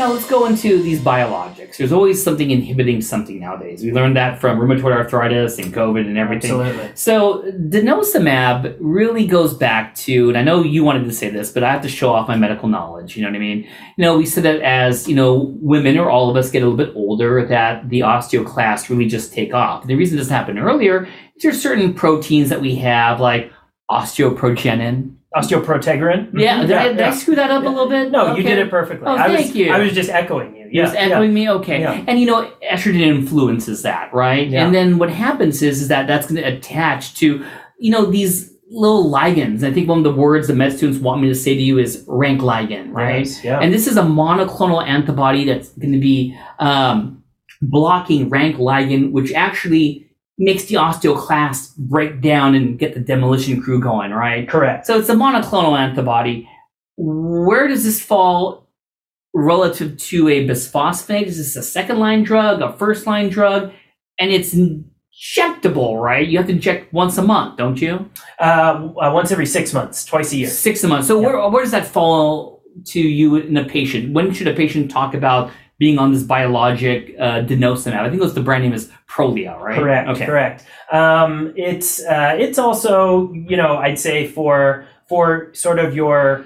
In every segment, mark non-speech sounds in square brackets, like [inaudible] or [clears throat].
Now let's go into these biologics. There's always something inhibiting something nowadays. We learned that from rheumatoid arthritis and COVID and everything. Absolutely. So denosumab really goes back to, and I know you wanted to say this, but I have to show off my medical knowledge. You know what I mean? You know, we said that as you know, women or all of us get a little bit older, that the osteoclasts really just take off. The reason this happened earlier is there's certain proteins that we have, like osteoprogenin. Osteoprotegerin. Yeah, did, I, did I screw that up a little bit? No, you did it perfectly. Oh, I was, thank you. I was just echoing you. Yeah, just echoing me, okay. Yeah. And you know, estrogen influences that, right? Yeah. And then what happens is, is that that's going to attach to, you know, these little ligands. I think one of the words the med students want me to say to you is RANK ligand, right? Yes, yeah. And this is a monoclonal antibody that's going to be um, blocking RANK ligand, which actually makes the osteoclast break down and get the demolition crew going, right? Correct. So it's a monoclonal antibody. Where does this fall relative to a bisphosphonate? Is this a second line drug, a first line drug? And it's injectable, right? You have to inject once a month, don't you? Uh, uh, once every six months, twice a year. Six a month. So where, where does that fall to you in a patient? When should a patient talk about being on this biologic uh, denosumab? I think it was the brand name is Prolia, right? Correct. Okay. Correct. Um, it's uh, it's also you know I'd say for for sort of your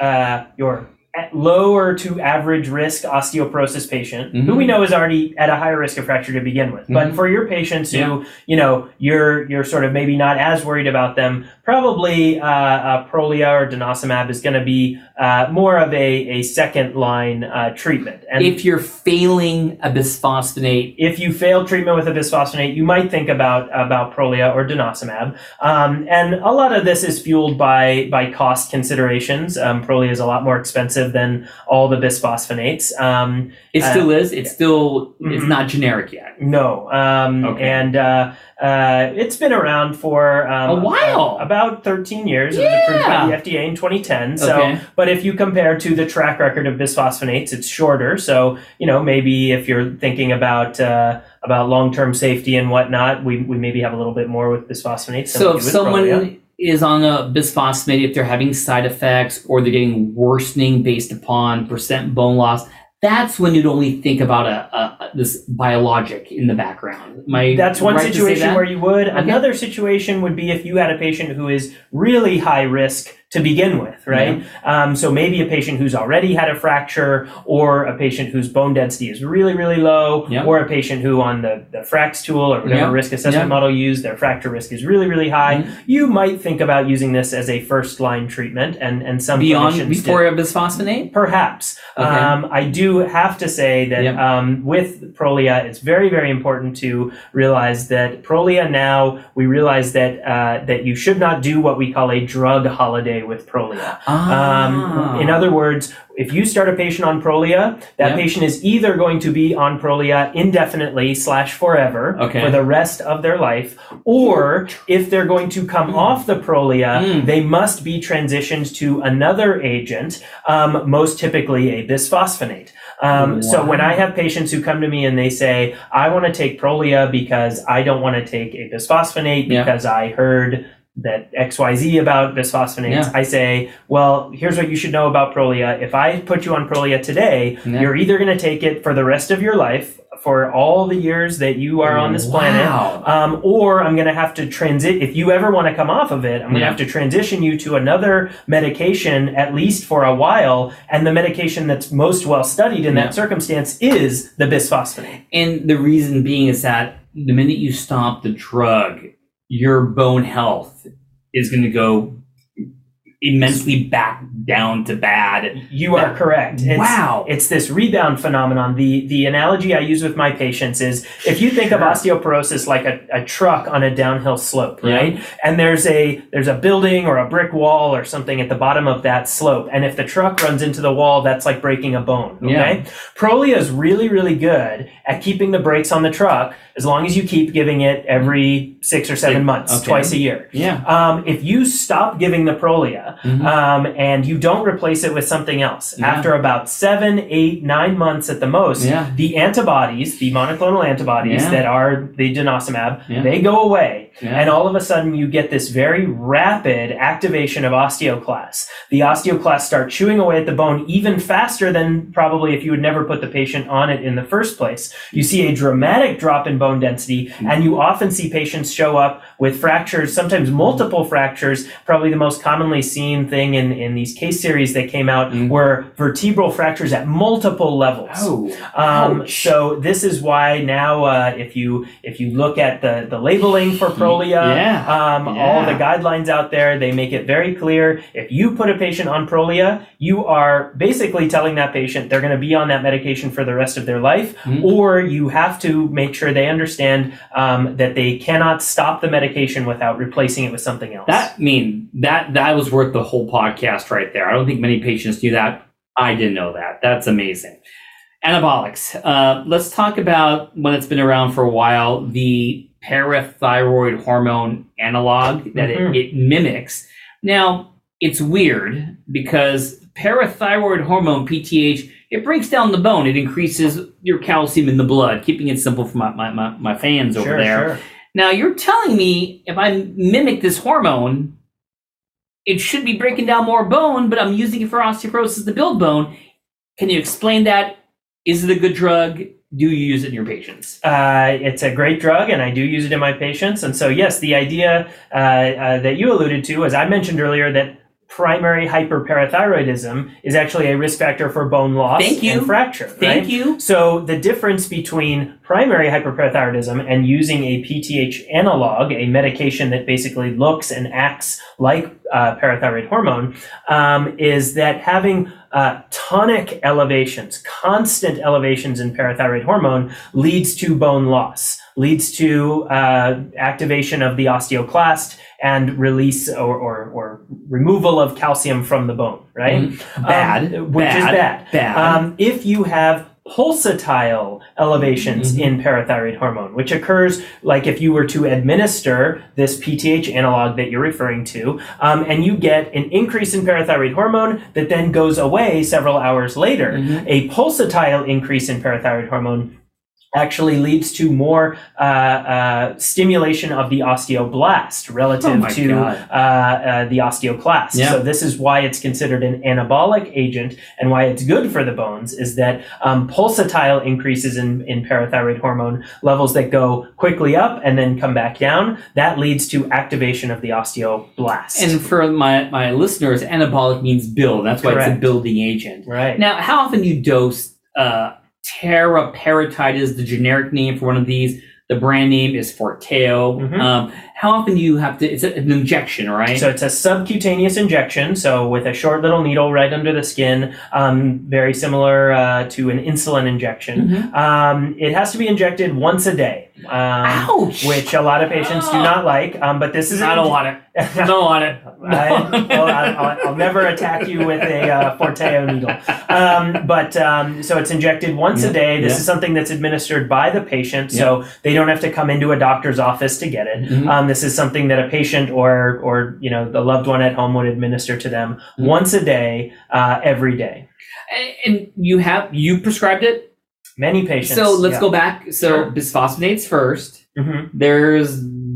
uh, your at lower to average risk osteoporosis patient who Mhm. we know is already at a higher risk of fracture to begin with. But Mhm. for your patients who you know you're you're sort of maybe not as worried about them, probably uh, uh, Prolia or denosumab is going to be uh, more of a, a second line uh, treatment. And If you're failing a bisphosphonate, if you fail treatment with a bisphosphonate, you might think about about Prolia or denosumab. Um, and a lot of this is fueled by by cost considerations. Um, Prolia is a lot more expensive than all the bisphosphonates. Um, it Uh, still is. It's still it's Mhm. not generic yet. no, um, Okay. and uh, uh, it's been around for um, A while. uh, about 13 years. It was approved by the FDA in 2010. So, Okay. but if you compare to the track record of bisphosphonates, it's shorter. So, you know, maybe if you're thinking about uh, about long term safety and whatnot, we, we maybe have a little bit more with bisphosphonates. So if someone. Is on a bisphosphonate, if they're having side effects or they're getting worsening based upon percent bone loss, that's when you'd only think about a, a, this biologic in the background. I That's one right situation that? where you would. Okay. Another situation would be if you had a patient who is really high risk to begin with, right? Um, so maybe a patient who's already had a fracture, or a patient whose bone density is really, really low, Yeah. or a patient who on the, the FRAX tool or whatever Yeah. risk assessment Yeah. model used, their fracture risk is really, really high. Mhm. You might think about using this as a first line treatment, and, and some beyond before a bisphosphonate? Perhaps. Okay. Um, I do have to say that um, with Prolia, it's very, very important to realize that Prolia now, we realize that uh, that you should not do what we call a drug holiday with Prolia. Ah. Um, in other words, if you start a patient on Prolia, that Yep. patient is either going to be on Prolia indefinitely slash forever Okay. for the rest of their life, or if they're going to come off the Prolia, Mm. they must be transitioned to another agent, um, most typically a bisphosphonate. Um, So when I have patients who come to me and they say, I want to take Prolia because I don't want to take a bisphosphonate Yeah. because I heard that XYZ about bisphosphonates, Yeah. I say, well, here's what you should know about Prolia. If I put you on Prolia today, Yeah. you're either going to take it for the rest of your life, for all the years that you are on this planet, um, or I'm going to have to transit. If you ever want to come off of it, I'm going to Yeah. have to transition you to another medication at least for a while. And the medication that's most well studied in that circumstance is the bisphosphonate. And the reason being is that the minute you stop the drug, your bone health is going to go immensely back down to bad. You are correct. It's, wow. It's this rebound phenomenon. The the analogy I use with my patients is if you think of osteoporosis like a, a truck on a downhill slope, Yeah. right? And there's a there's a building or a brick wall or something at the bottom of that slope. And if the truck runs into the wall, that's like breaking a bone. Okay. Yeah. Prolia is really, really good at keeping the brakes on the truck as long as you keep giving it every six or seven months, okay. twice a year. Yeah. Um, if you stop giving the Prolia Mhm. um, and you don't replace it with something else, Yeah. after about seven, eight, nine months at the most, Yeah. the antibodies, the monoclonal antibodies Yeah. that are the denosumab, they go away. Yeah. And all of a sudden, you get this very rapid activation of osteoclasts. The osteoclasts start chewing away at the bone even faster than probably if you had never put the patient on it in the first place. You see a dramatic drop in bone density, Mm-hmm. and you often see patients show up with fractures, sometimes multiple fractures. Probably the most commonly seen thing in, in these case series that came out Mm. were vertebral fractures at multiple levels. Oh. Um, so this is why now, uh, if you if you look at the the labeling for Prolia, Yeah. um, all the guidelines out there, they make it very clear. If you put a patient on Prolia, you are basically telling that patient they're going to be on that medication for the rest of their life, Mhm. or you have to make sure they understand um, that they cannot stop the medication without replacing it with something else. That I mean that that was worth the whole podcast right there. I don't think many patients do that. I didn't know that. That's amazing. Anabolics. Uh, let's talk about when it's been around for a while. The parathyroid hormone analog that Mhm. it, it mimics. Now it's weird because parathyroid hormone PTH it breaks down the bone. It increases your calcium in the blood. Keeping it simple for my my, my, my fans over there. sure. Now you're telling me if I mimic this hormone, it should be breaking down more bone, but I'm using it for osteoporosis to build bone. Can you explain that? Is it a good drug? Do you use it in your patients? Uh, it's a great drug, and I do use it in my patients. And so, yes, the idea uh, uh, that you alluded to, as I mentioned earlier, that primary hyperparathyroidism is actually a risk factor for bone loss Thank you. and fracture. Thank right? you. So the difference between primary hyperparathyroidism and using a PTH analog, a medication that basically looks and acts like uh, parathyroid hormone, um, is that having uh, tonic elevations, constant elevations in parathyroid hormone leads to bone loss, leads to uh, activation of the osteoclast and release or, or, or removal of calcium from the bone, right? Mhm. Bad. Um, which is Bad. bad. Bad. Um, if you have pulsatile elevations Mhm. in parathyroid hormone, which occurs like if you were to administer this PTH analog that you're referring to, um, and you get an increase in parathyroid hormone that then goes away several hours later. Mhm. A pulsatile increase in parathyroid hormone actually leads to more uh, uh, stimulation of the osteoblast relative Oh to uh, uh, the osteoclast. Yeah. So this is why it's considered an anabolic agent and why it's good for the bones is that um, pulsatile increases in, in parathyroid hormone levels that go quickly up and then come back down. That leads to activation of the osteoblast. And for my, my listeners, anabolic means build. That's why it's a building agent. right. Now, how often do you dose uh, teriparatide? the generic name for one of these. The brand name is Forteo. Mhm. Um, how often do you have to? It's an injection, right? So it's a subcutaneous injection, so with a short little needle right under the skin, um, very similar uh, to an insulin injection. Mhm. Um, it has to be injected once a day, um, Ouch! which a lot of patients do not like. Um, but this is I don't want it. [laughs] I don't want it. I, well, I, I'll, I'll never attack you with a uh, Forteo needle. Um, but um, so it's injected once Yeah, a day. This yeah. is something that's administered by the patient, so they don't have to come into a doctor's office to get it. Mhm. Um, this is something that a patient or or you know the loved one at home would administer to them Mhm. once a day, uh, every day. and you have you prescribed it. Many patients. So let's yeah. go back. So Sure. bisphosphonates first. Mhm, There's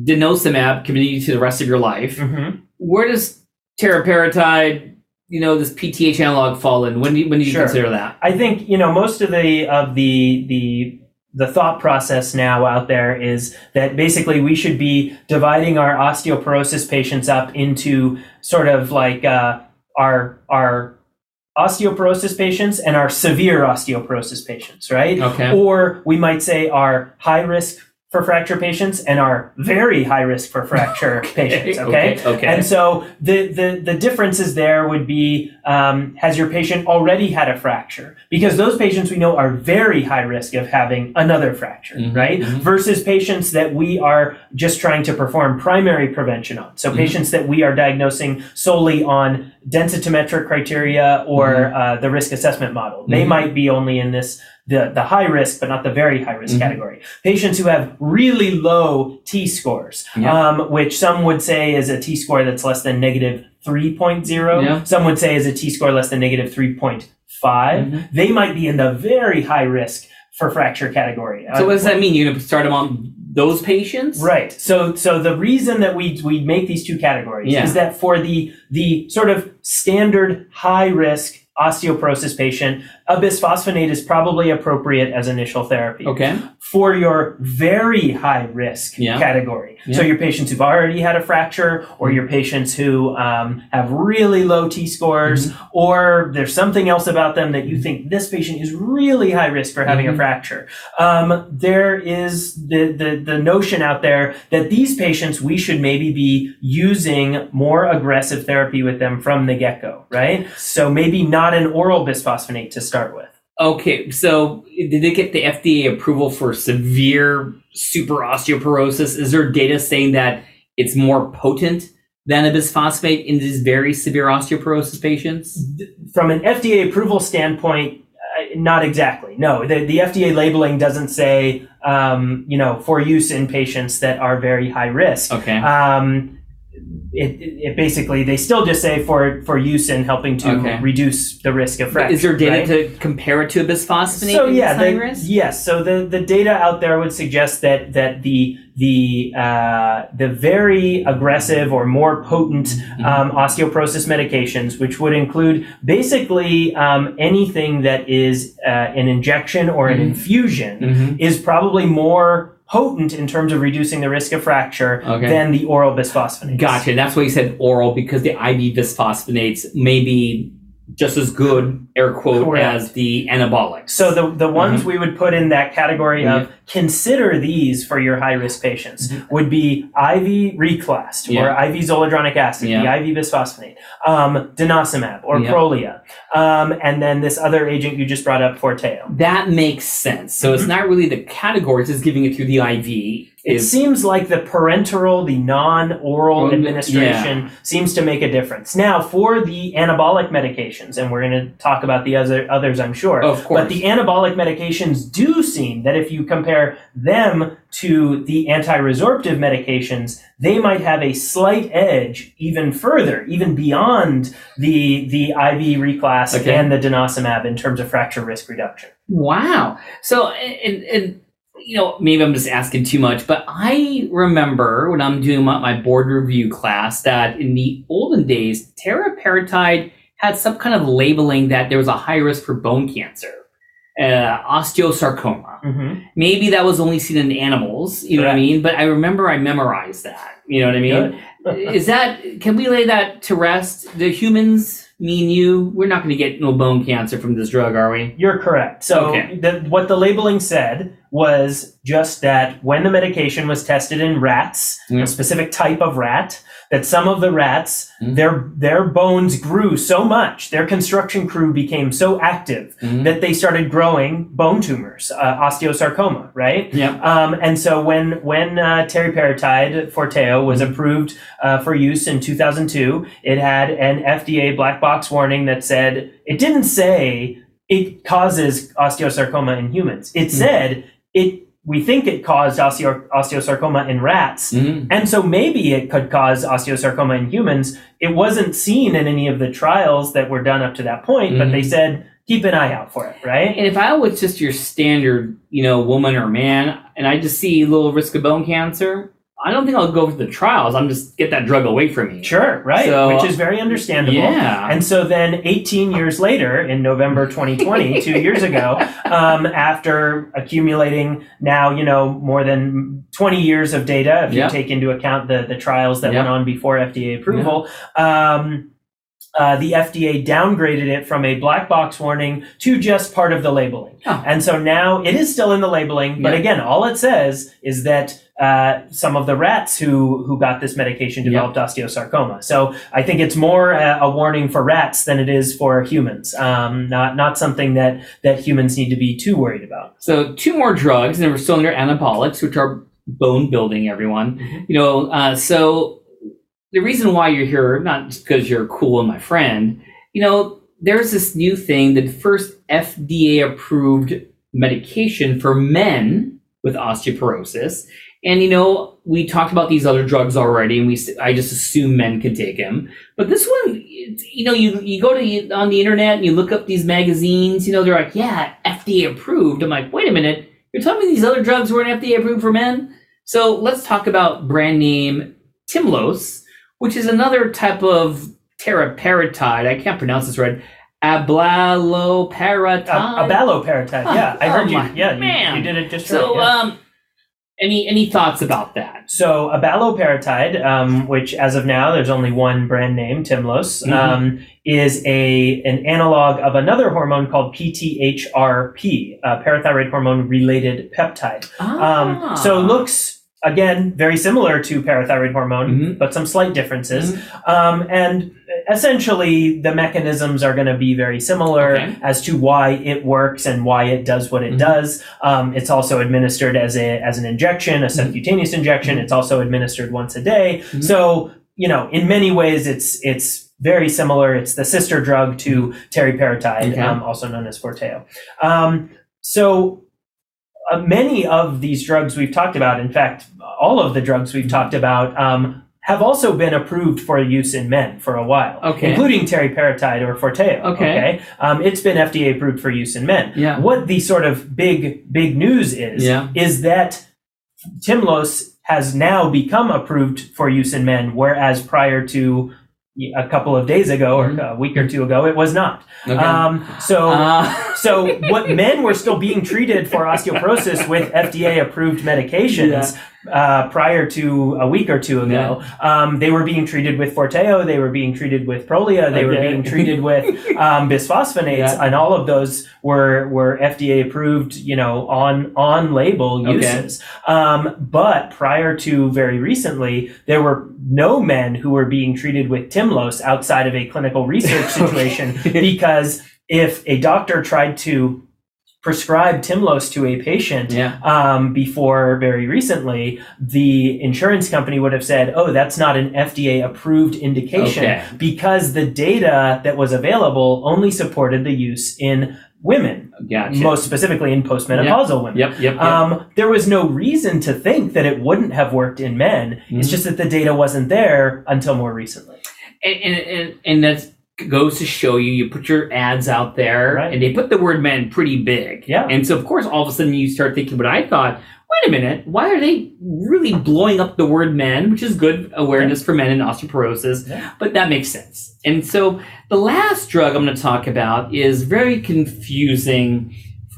denosumab committing you to the rest of your life. mhm. Where does teriparatide, you know, this PTH analog fall in? When do you, when do you Sure. consider that? I think you know most of the of the the the thought process now out there is that basically we should be dividing our osteoporosis patients up into sort of like uh, our our osteoporosis patients and our severe osteoporosis patients, right? Okay. Or we might say our high risk for fracture patients and are very high risk for fracture [laughs] patients. Okay. Okay. okay. And so the, the, the differences there would be um, has your patient already had a fracture? Because those patients we know are very high risk of having another fracture, Mhm, right? mhm. Versus patients that we are just trying to perform primary prevention on. So Mhm. patients that we are diagnosing solely on densitometric criteria or Mhm. uh, the risk assessment model. They Mhm. might be only in this the, the high risk, but not the very high risk Mhm. category. Patients who have really low T scores, Yeah. um, which some would say is a T score that's less than negative 3.0. Yeah. Some would say is a T score less than negative 3.5. Mhm. They might be in the very high risk for fracture category. So what does that mean? You're gonna start them on those patients? Right. So so the reason that we we make these two categories Yeah. is that for the the sort of standard high risk osteoporosis patient, a bisphosphonate is probably appropriate as initial therapy. Okay. For your very high risk Yeah. category, so your patients who've already had a fracture, or your patients who um, have really low T scores, Mm-hmm. or there's something else about them that you think this patient is really high risk for having Mhm. a fracture. Um, there is the, the the notion out there that these patients we should maybe be using more aggressive therapy with them from the get go, right? So maybe not an oral bisphosphonate to start with. Okay, so did they get the FDA approval for severe super osteoporosis? Is there data saying that it's more potent than a bisphosphate in these very severe osteoporosis patients? From an FDA approval standpoint, uh, not exactly. No, the, the FDA labeling doesn't say, um, you know, for use in patients that are very high risk. Okay. Um, it, it, basically they still just say for for use in helping to Okay. reduce the risk of fracture. Is there data right? to compare it to a bisphosphonate so yeah, the, yes. So the, the data out there would suggest that that the the uh, the very aggressive or more potent Mm-hmm. um, osteoporosis medications, which would include basically um, anything that is uh, an injection or an Mhm. infusion, Mhm. is probably more potent in terms of reducing the risk of fracture Okay. than the oral bisphosphonates. Gotcha. That's why you said oral because the IV bisphosphonates may be just as good, air quote, Correct. as the anabolics. So the the ones Mm-hmm. we would put in that category of consider these for your high risk patients would be IV Reclast Mm-hmm. Yeah. or IV zoledronic acid, Yeah. the IV bisphosphonate, um, denosumab or Yeah. Prolia, um, and then this other agent you just brought up, Forteo. that makes sense. So Mm-hmm. it's not really the categories; it's giving it through the IV. It Is seems like the parenteral, the non-oral Well, administration seems to make a difference. Now, for the anabolic medications, and we're going to talk about the other others, I'm sure. of course. But the anabolic medications do seem that if you compare them to the anti-resorptive medications, they might have a slight edge even further, even beyond the the IV Reclast Okay. and the denosumab in terms of fracture risk reduction. Wow. So, and, and you know, maybe I'm just asking too much, but I remember when I'm doing my, my board review class that in the olden days, teriparatide had some kind of labeling that there was a high risk for bone cancer, uh, osteosarcoma. Mm-hmm. Maybe that was only seen in animals, you know what I mean? But I remember I memorized that, you know what I mean? Is that, can we lay that to rest? The humans, me and you, we're not going to get no bone cancer from this drug, are we? You're correct. So Okay. the, what the labeling said was just that when the medication was tested in rats, Yeah. a specific type of rat, that some of the rats, Mhm. their their bones grew so much, their construction crew became so active Mhm. that they started growing bone tumors, uh, osteosarcoma, right? Yep. Um, and so when when uh, teriparatide Forteo was approved uh, for use in 2002, it had an FDA black box warning that said it didn't say it causes osteosarcoma in humans. It said it. We think it caused osteo- osteosarcoma in rats, Mhm. and so maybe it could cause osteosarcoma in humans. It wasn't seen in any of the trials that were done up to that point, but Mhm. they said keep an eye out for it, right? And if I was just your standard, you know, woman or man, and I just see a little risk of bone cancer, I don't think I'll go for the trials. I'm just get that drug away from me. Sure, right, So- which is very understandable. Yeah. And so then 18 years later, in November 2020, [laughs] two years ago, um, after accumulating now, you know, more than 20 years of data, if Yeah. you take into account the, the trials that Yeah. went on before FDA approval, um, uh, the FDA downgraded it from a black box warning to just part of the labeling. Oh. And so now it is still in the labeling, but again, all it says is that uh, some of the rats who who got this medication developed osteosarcoma. So I think it's more a, a warning for rats than it is for humans. Um, not not something that that humans need to be too worried about. So two more drugs, and we're still under anabolics, which are bone building. Everyone, Mhm. you know. Uh, so the reason why you're here, not just because you're cool and my friend, you know, there's this new thing, the first FDA approved medication for men with osteoporosis. And you know, we talked about these other drugs already, and we I just assume men could take them. But this one, you know, you you go to on the internet and you look up these magazines. You know, they're like, yeah, FDA approved. I'm like, wait a minute, you're telling me these other drugs weren't FDA approved for men? So let's talk about brand name Tymlos, which is another type of teriparatide. I can't pronounce this right. Abaloparatide. A, a balloparatide, Huh. yeah, I Oh heard you. Yeah, man. you, you did it just So, right. yeah. um, any any thoughts about that? So abaloparatide, um, which as of now there's only one brand name, Tymlos, Mhm. um, is a an analog of another hormone called PTHRP, uh, parathyroid hormone related peptide. Ah. Um, so looks again very similar to parathyroid hormone, Mhm. but some slight differences. Mhm. Um, and essentially, the mechanisms are going to be very similar Okay. as to why it works and why it does what it Mhm. does. Um, it's also administered as a as an injection, a subcutaneous injection. Mhm. It's also administered once a day. Mhm. So you know, in many ways, it's it's very similar. It's the sister drug to teriparatide, Okay. um, also known as Forteo. Um, so uh, many of these drugs we've talked about, in fact, all of the drugs we've talked about, um, have also been approved for use in men for a while, Okay. including teriparatide or Forteo. Okay. Um, it's been FDA approved for use in men. Yeah. What the sort of big, big news is, Yeah. is that Tymlos has now become approved for use in men, whereas prior to a couple of days ago or Mhm. a week or two ago, it was not. Okay. Um, so Uh, so what [laughs] men were still being treated for osteoporosis with FDA approved medications uh, prior to a week or two ago. Um, they were being treated with Forteo, they were being treated with Prolia, they were being treated [laughs] with um, bisphosphonates, Yeah. and all of those were were FDA approved, you know, on on label Okay. uses. Um, but prior to very recently, there were no men who were being treated with Tymlos outside of a clinical research [laughs] situation because if a doctor tried to prescribe Tymlos to a patient yeah. um, before very recently, the insurance company would have said, "Oh, that's not an FDA approved indication Okay. because the data that was available only supported the use in women, Gotcha. most specifically in postmenopausal women." Yep. Yep. yep. Um, there was no reason to think that it wouldn't have worked in men. It's Mhm. just that the data wasn't there until more recently. and, and, and, and that goes to show you you put your ads out there Right. and they put the word men pretty big Yeah. and so of course all of a sudden you start thinking but i thought wait a minute why are they really blowing up the word men which is good awareness for men in osteoporosis Yeah. but that makes sense and so the last drug i'm going to talk about is very confusing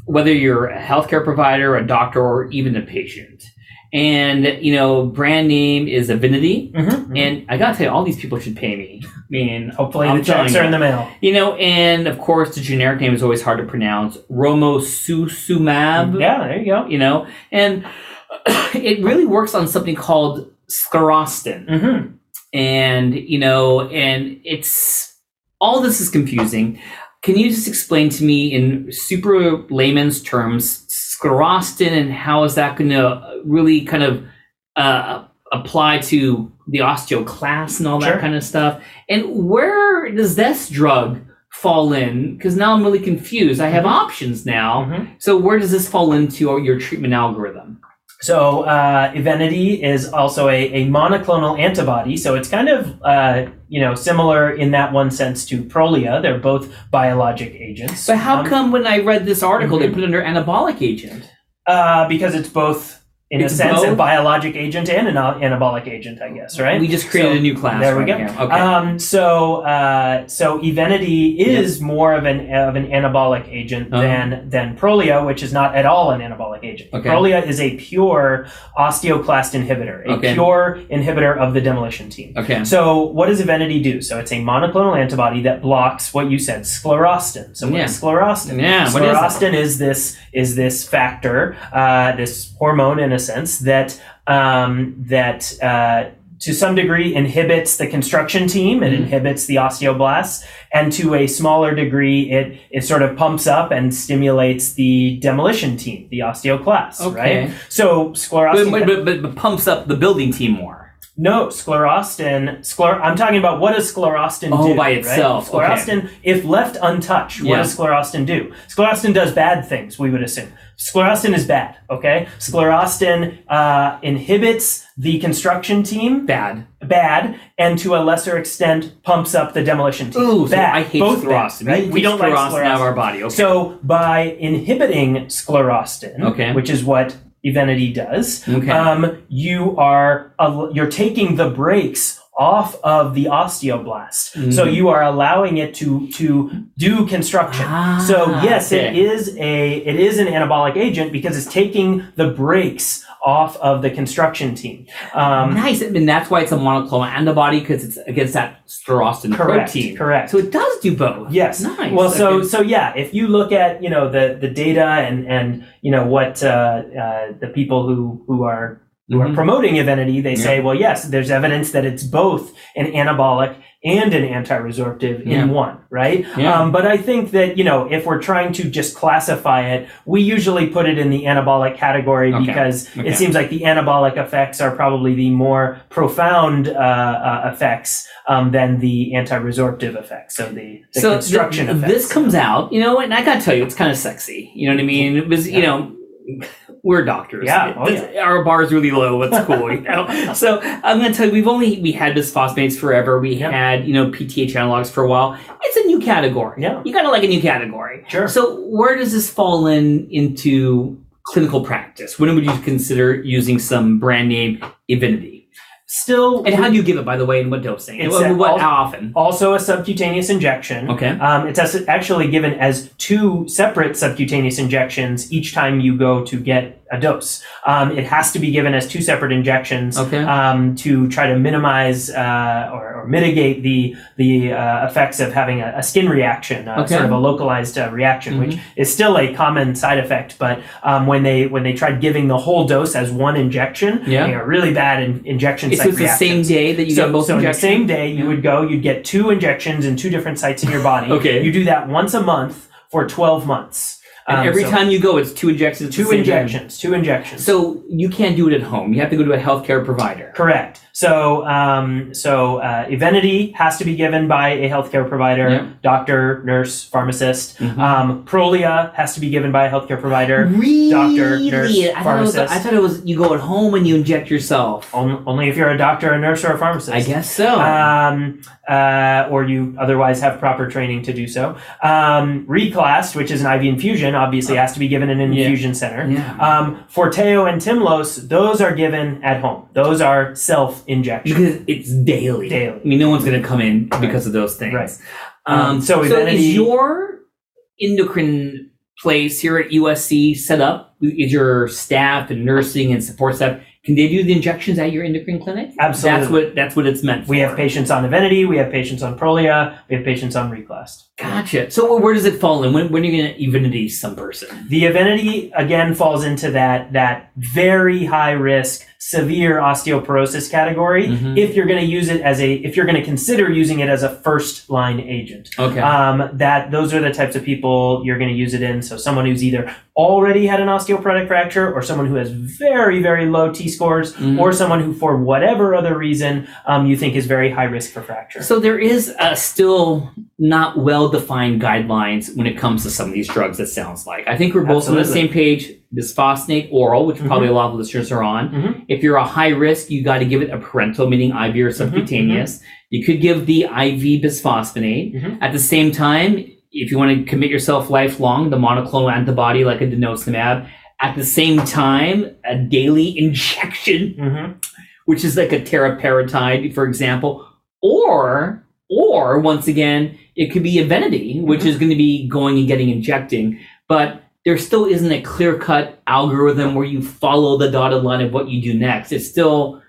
whether you're a healthcare provider a doctor or even a patient and you know brand name is Evenity Mm-hmm. and I gotta tell you, all these people should pay me. I mean, Hopefully, I'm the checks are in the mail. You know, and of course, the generic name is always hard to pronounce. Romosozumab. Yeah, there you go. You know, and [clears throat] it really works on something called sclerostin, Mm-hmm. and you know, and it's all this is confusing. Can you just explain to me in super layman's terms sclerostin and how is that going to really kind of uh, apply to the osteoclast and all that Sure. kind of stuff? And where does this drug fall in? Because now I'm really confused. I have Mhm. options now. Mhm. So where does this fall into your treatment algorithm? So uh, Evenity is also a, a monoclonal antibody. So it's kind of uh, you know similar in that one sense to Prolia. They're both biologic agents. But how Um, come when I read this article they Mhm. put it under anabolic agent? Uh, because it's both in a It's sense a biologic agent and an anabolic agent, I guess, right? We just created So, a new class. there we right go. Okay. Um, so, uh, so Evenity is more of an of an anabolic agent Uh-huh. than than Prolia, which is not at all an anabolic agent. Okay. Prolia is a pure osteoclast inhibitor, a Okay. pure inhibitor of the demolition team. okay. So, what does Evenity do? So, it's a monoclonal antibody that blocks what you said, sclerostin. So, what Yeah. is sclerostin? Yeah, what is sclerostin is this is this factor, uh, this hormone in a sense that um, that uh, to some degree inhibits the construction team. It Mhm. inhibits the osteoblasts, and to a smaller degree, it it sort of pumps up and stimulates the demolition team, the osteoclasts. Okay. Right. So sclerostin. but, but, but, but pumps up the building team more. No, sclerostin. Scler- I'm talking about what does sclerostin Oh, do? by right? itself, okay. Sclerostin, if left untouched, what Yeah. does sclerostin do? Sclerostin does bad things. We would assume sclerostin is bad. Okay, sclerostin uh, inhibits the construction team, Bad. bad, and to a lesser extent pumps up the demolition team. Ooh, so bad. I hate Both sclerostin. right? We, We don't like sclerostin out of our body. Okay. So by inhibiting sclerostin, Okay. which is what Evenity does, okay. um, you are you're taking the brakes off of the osteoblast. Mhm. So you are allowing it to to do construction. Ah, so yes, it okay. is a it is an anabolic agent because it's taking the brakes off of the construction team. Um, nice. And that's why it's a monoclonal antibody because it's against that sclerostin correct. protein. Correct. So it does do both. Yes. Nice. Well, so Okay. so yeah, if you look at you know the the data and and you know what uh, uh, the people who who are who are Mhm. promoting Evenity, they Yeah. say, well, yes, there's evidence that it's both an anabolic and an anti-resorptive Yeah. in one, right? Yeah. Um, but I think that you know if we're trying to just classify it, we usually put it in the anabolic category Okay. because Okay. it seems like the anabolic effects are probably the more profound uh, uh, effects um, than the anti-resorptive effects. So the, the so construction th- effects. this comes out, you know, and I gotta tell you, it's kind of sexy. You know what I mean? It was, you know, we're doctors. Yeah, oh, This- Our bar's really low. It's [laughs] cool, you know. So I'm gonna tell you, we've only we had bisphosphonates forever. We Yeah. had you know PTH analogs for a while. It's a new category. Yeah. you gotta like a new category. Sure. So where does this fall in into clinical practice? When would you consider using some brand name Evenity? Still, And how do you give it, by the way, and what dosing? It's what, what- all- how often? also a subcutaneous injection. Okay. Um, it's actually given as two separate subcutaneous injections each time you go to get a dose. Um, it has to be given as two separate injections Okay. um, to try to minimize uh, or, or mitigate the the uh, effects of having a, a skin reaction, uh, Okay. sort of a localized uh, reaction, which Mhm. is still a common side effect. But um, when they when they tried giving the whole dose as one injection, Yeah. they are really bad in, injection It's it's the same day that you so, get both so in the same day, you Yeah. would go, you'd get two injections in two different sites in your body. [laughs] Okay. You do that once a month for 12 months. And Um, every so time you go, it's two injections. Two injections. Two injections. So you can't do it at home. You have to go to a healthcare provider. Correct. So, um, so uh, Evenity has to be given by a healthcare provider, Yeah. doctor, nurse, pharmacist. Mhm. Um, Prolia has to be given by a healthcare provider. Really? doctor, nurse, I thought, was, pharmacist. I thought it was you go at home and you inject yourself. On- Only if you're a doctor, a nurse, or a pharmacist. I guess so. um, uh, or you otherwise have proper training to do so. Um, Reclast, which is an IV infusion, obviously has to be given in an Yeah. infusion center. yeah. Um, Forteo and Tymlos, those are given at home. Those are self injection. because it's daily. Daily. I mean, no one's going to come in because of those things. Right. Um, Um, so, so Evenity- is your endocrine place here at USC set up? Is your staff and nursing and support staff can they do the injections at your endocrine clinic? Absolutely. That's what that's what it's meant for. We have patients on Evenity, we have patients on Prolia, we have patients on Reclast. Gotcha. So where does it fall in? When when are you going to evenity some person? The Evenity again falls into that that very high risk, severe osteoporosis category. Mhm. If you're going to use it as a, if you're going to consider using it as a first line agent, Okay. um, that those are the types of people you're going to use it in. So someone who's either already had an osteoporotic fracture, or someone who has very very low T scores, Mhm. or someone who for whatever other reason um, you think is very high risk for fracture. So there is uh, still not well defined guidelines when it comes to some of these drugs. It sounds like I think we're both on the same page. Bisphosphonate oral, which probably a lot of listeners are on. Mhm. If you're a high risk, you got to give it a parental, meaning IV or subcutaneous. You could give the IV bisphosphonate. Mhm. At the same time, if you want to commit yourself lifelong, the monoclonal antibody like a denosumab at the same time, a daily injection, hmm which is like a teriparatide, for example, or or once again, it could be Evenity, which is going to be going and getting injecting, but there still isn't a clear cut algorithm where you follow the dotted line of what you do next. It's still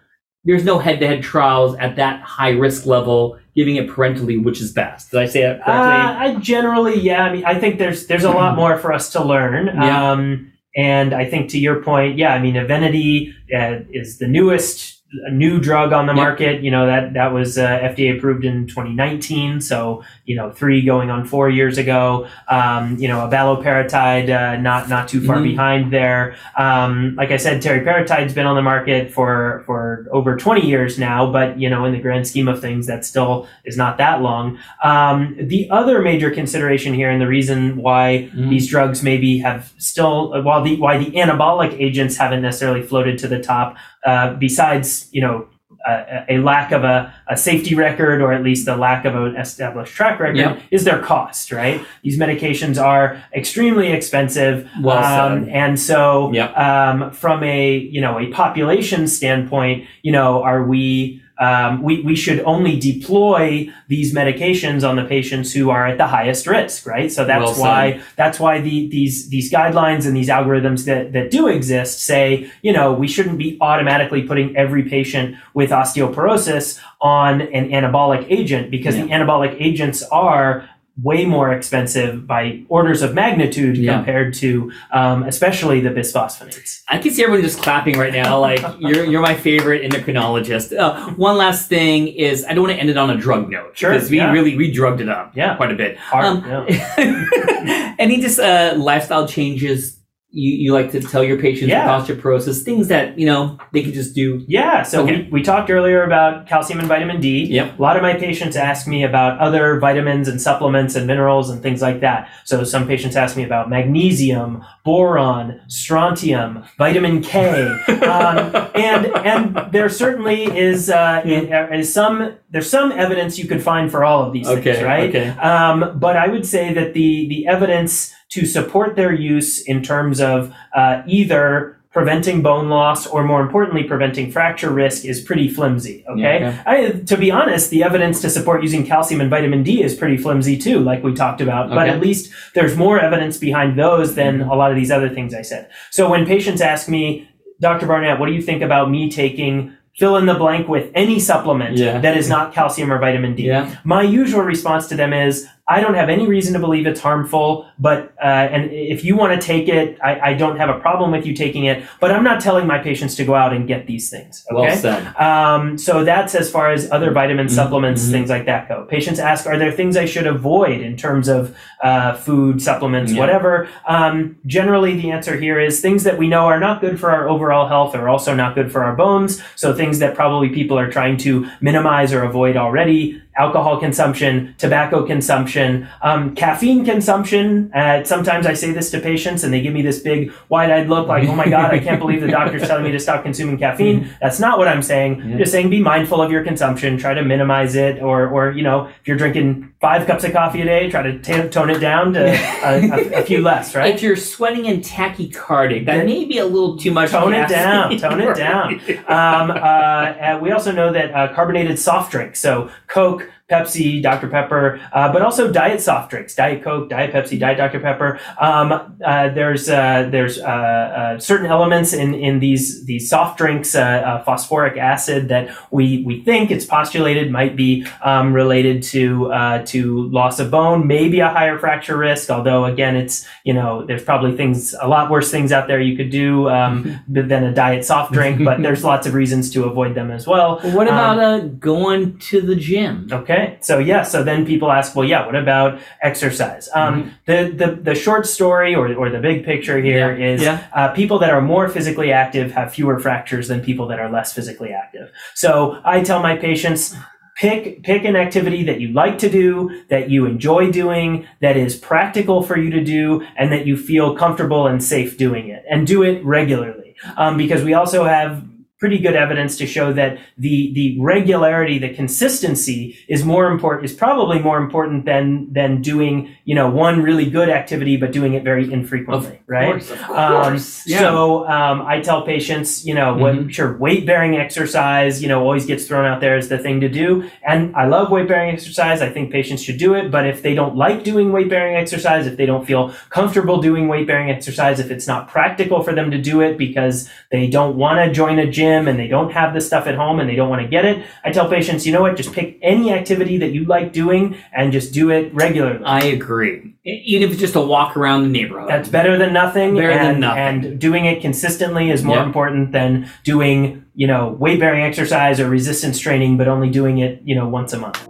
there's no head to head trials at that high risk level giving it parentally, which is best. Did I say that Uh, correctly? I generally, yeah. I mean, I think there's there's a lot more for us to learn. Yeah. Um, and I think to your point, yeah. I mean, Evenity uh, is the newest a new drug on the market. You know that that was uh, FDA approved in 2019. So you know, three going on four years ago. Um, you know, abaloparatide uh, not not too far Mhm. behind there. Um, like I said, teriparatide's been on the market for for over 20 years now. But you know, in the grand scheme of things, that still is not that long. Um, the other major consideration here, and the reason why Mhm. these drugs maybe have still, while the why the anabolic agents haven't necessarily floated to the top, uh, besides you know a, a lack of a, a safety record or at least the lack of an established track record Yep. is their cost. Right? These medications are extremely expensive, Well um, and so Yep. um, from a you know a population standpoint, you know, are we um, we, we should only deploy these medications on the patients who are at the highest risk, right? So that's Well why that's why the, these these guidelines and these algorithms that, that do exist say, you know, we shouldn't be automatically putting every patient with osteoporosis on an anabolic agent because the anabolic agents are way more expensive by orders of magnitude Yeah. compared to um, especially the bisphosphonates. I can see everyone just clapping right now. Like [laughs] you're you're my favorite endocrinologist. Uh, one last thing is I don't want to end it on a drug note Sure, because we yeah. really we drugged it up Yeah. quite a bit. Hard, Um, yeah. [laughs] any just uh, lifestyle changes you, you like to tell your patients Yeah. osteoporosis? Things that you know they could just do. Yeah, so Okay. we, we talked earlier about calcium and vitamin D. Yep. A lot of my patients ask me about other vitamins and supplements and minerals and things like that. So some patients ask me about magnesium, boron, strontium, vitamin K, [laughs] um, and and there certainly is uh, is some there's some evidence you could find for all of these things, Okay. right? Okay. Um, but I would say that the the evidence to support their use in terms of uh, either preventing bone loss or more importantly preventing fracture risk is pretty flimsy okay, Yeah, I, to be honest the evidence to support using calcium and vitamin d is pretty flimsy too like we talked about but at least there's more evidence behind those than a lot of these other things i said. So when patients ask me dr barnett what do you think about me taking fill in the blank with any supplement Yeah. that is not calcium or vitamin d? Yeah. my usual response to them is I don't have any reason to believe it's harmful, but uh, and if you want to take it, I, I don't have a problem with you taking it. But I'm not telling my patients to go out and get these things. Okay. Well said. Um, so that's as far as other vitamin Mhm, supplements, mhm. things like that go. Patients ask, are there things I should avoid in terms of uh, food, supplements, Yeah. whatever? Um, generally, the answer here is things that we know are not good for our overall health are also not good for our bones. So things that probably people are trying to minimize or avoid already. Alcohol consumption, tobacco consumption, um, caffeine consumption. Uh, sometimes I say this to patients and they give me this big wide-eyed look like, oh my God, I can't believe the doctor's telling me to stop consuming caffeine. That's not what I'm saying. Yeah. I'm just saying be mindful of your consumption. Try to minimize it. Or, or you know, if you're drinking five cups of coffee a day, try to t- tone it down to [laughs] a, a, a few less, right? If you're sweating and tachycardic, that may be a little too much. Tone it down. Tone it down. [laughs] Um, uh, uh, we also know that uh, carbonated soft drinks, so Coke, Pepsi, Dr. Pepper, uh, but also diet soft drinks, Diet Coke, Diet Pepsi, Diet Dr. Pepper. Um, uh, there's uh, there's uh, uh, certain elements in, in these these soft drinks, uh, phosphoric acid that we we think it's postulated might be um, related to uh, to loss of bone, maybe a higher fracture risk. Although again, it's you know there's probably things a lot worse things out there you could do um, [laughs] than a diet soft drink, but there's lots of reasons to avoid them as well. Well, what Um, about uh, going to the gym? Okay, so yeah, so then people ask, well, yeah, what about exercise? Um, the, the the short story or, or the big picture here is Yeah. uh, people that are more physically active have fewer fractures than people that are less physically active. So I tell my patients. Pick pick an activity that you like to do, that you enjoy doing, that is practical for you to do, and that you feel comfortable and safe doing it, and do it regularly. Um, because we also have pretty good evidence to show that the the regularity, the consistency is more important is probably more important than than doing you know one really good activity but doing it very infrequently, Of right? course, of Um, course. yeah. So um, I tell patients, you know, what, Mhm. sure, weight bearing exercise, you know, always gets thrown out there as the thing to do. And I love weight bearing exercise. I think patients should do it. But if they don't like doing weight bearing exercise, if they don't feel comfortable doing weight bearing exercise, if it's not practical for them to do it because they don't want to join a gym and they don't have the stuff at home and they don't want to get it, I tell patients, you know what, just pick any activity that you like doing and just do it regularly. I agree. Even if it's just a walk around the neighborhood. That's better than nothing. Better than and, nothing. And doing it consistently is more Yep. important than doing, you know, weight bearing exercise or resistance training, but only doing it, you know, once a month.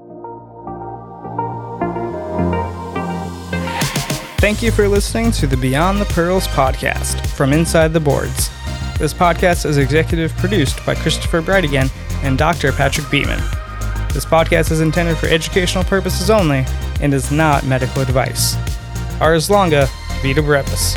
Thank you for listening to the Beyond the Pearls podcast from Inside the Boards. This podcast is executive produced by Christopher Breitigan and Dr. Patrick Beeman. This podcast is intended for educational purposes only and is not medical advice. Ars longa, vita brevis.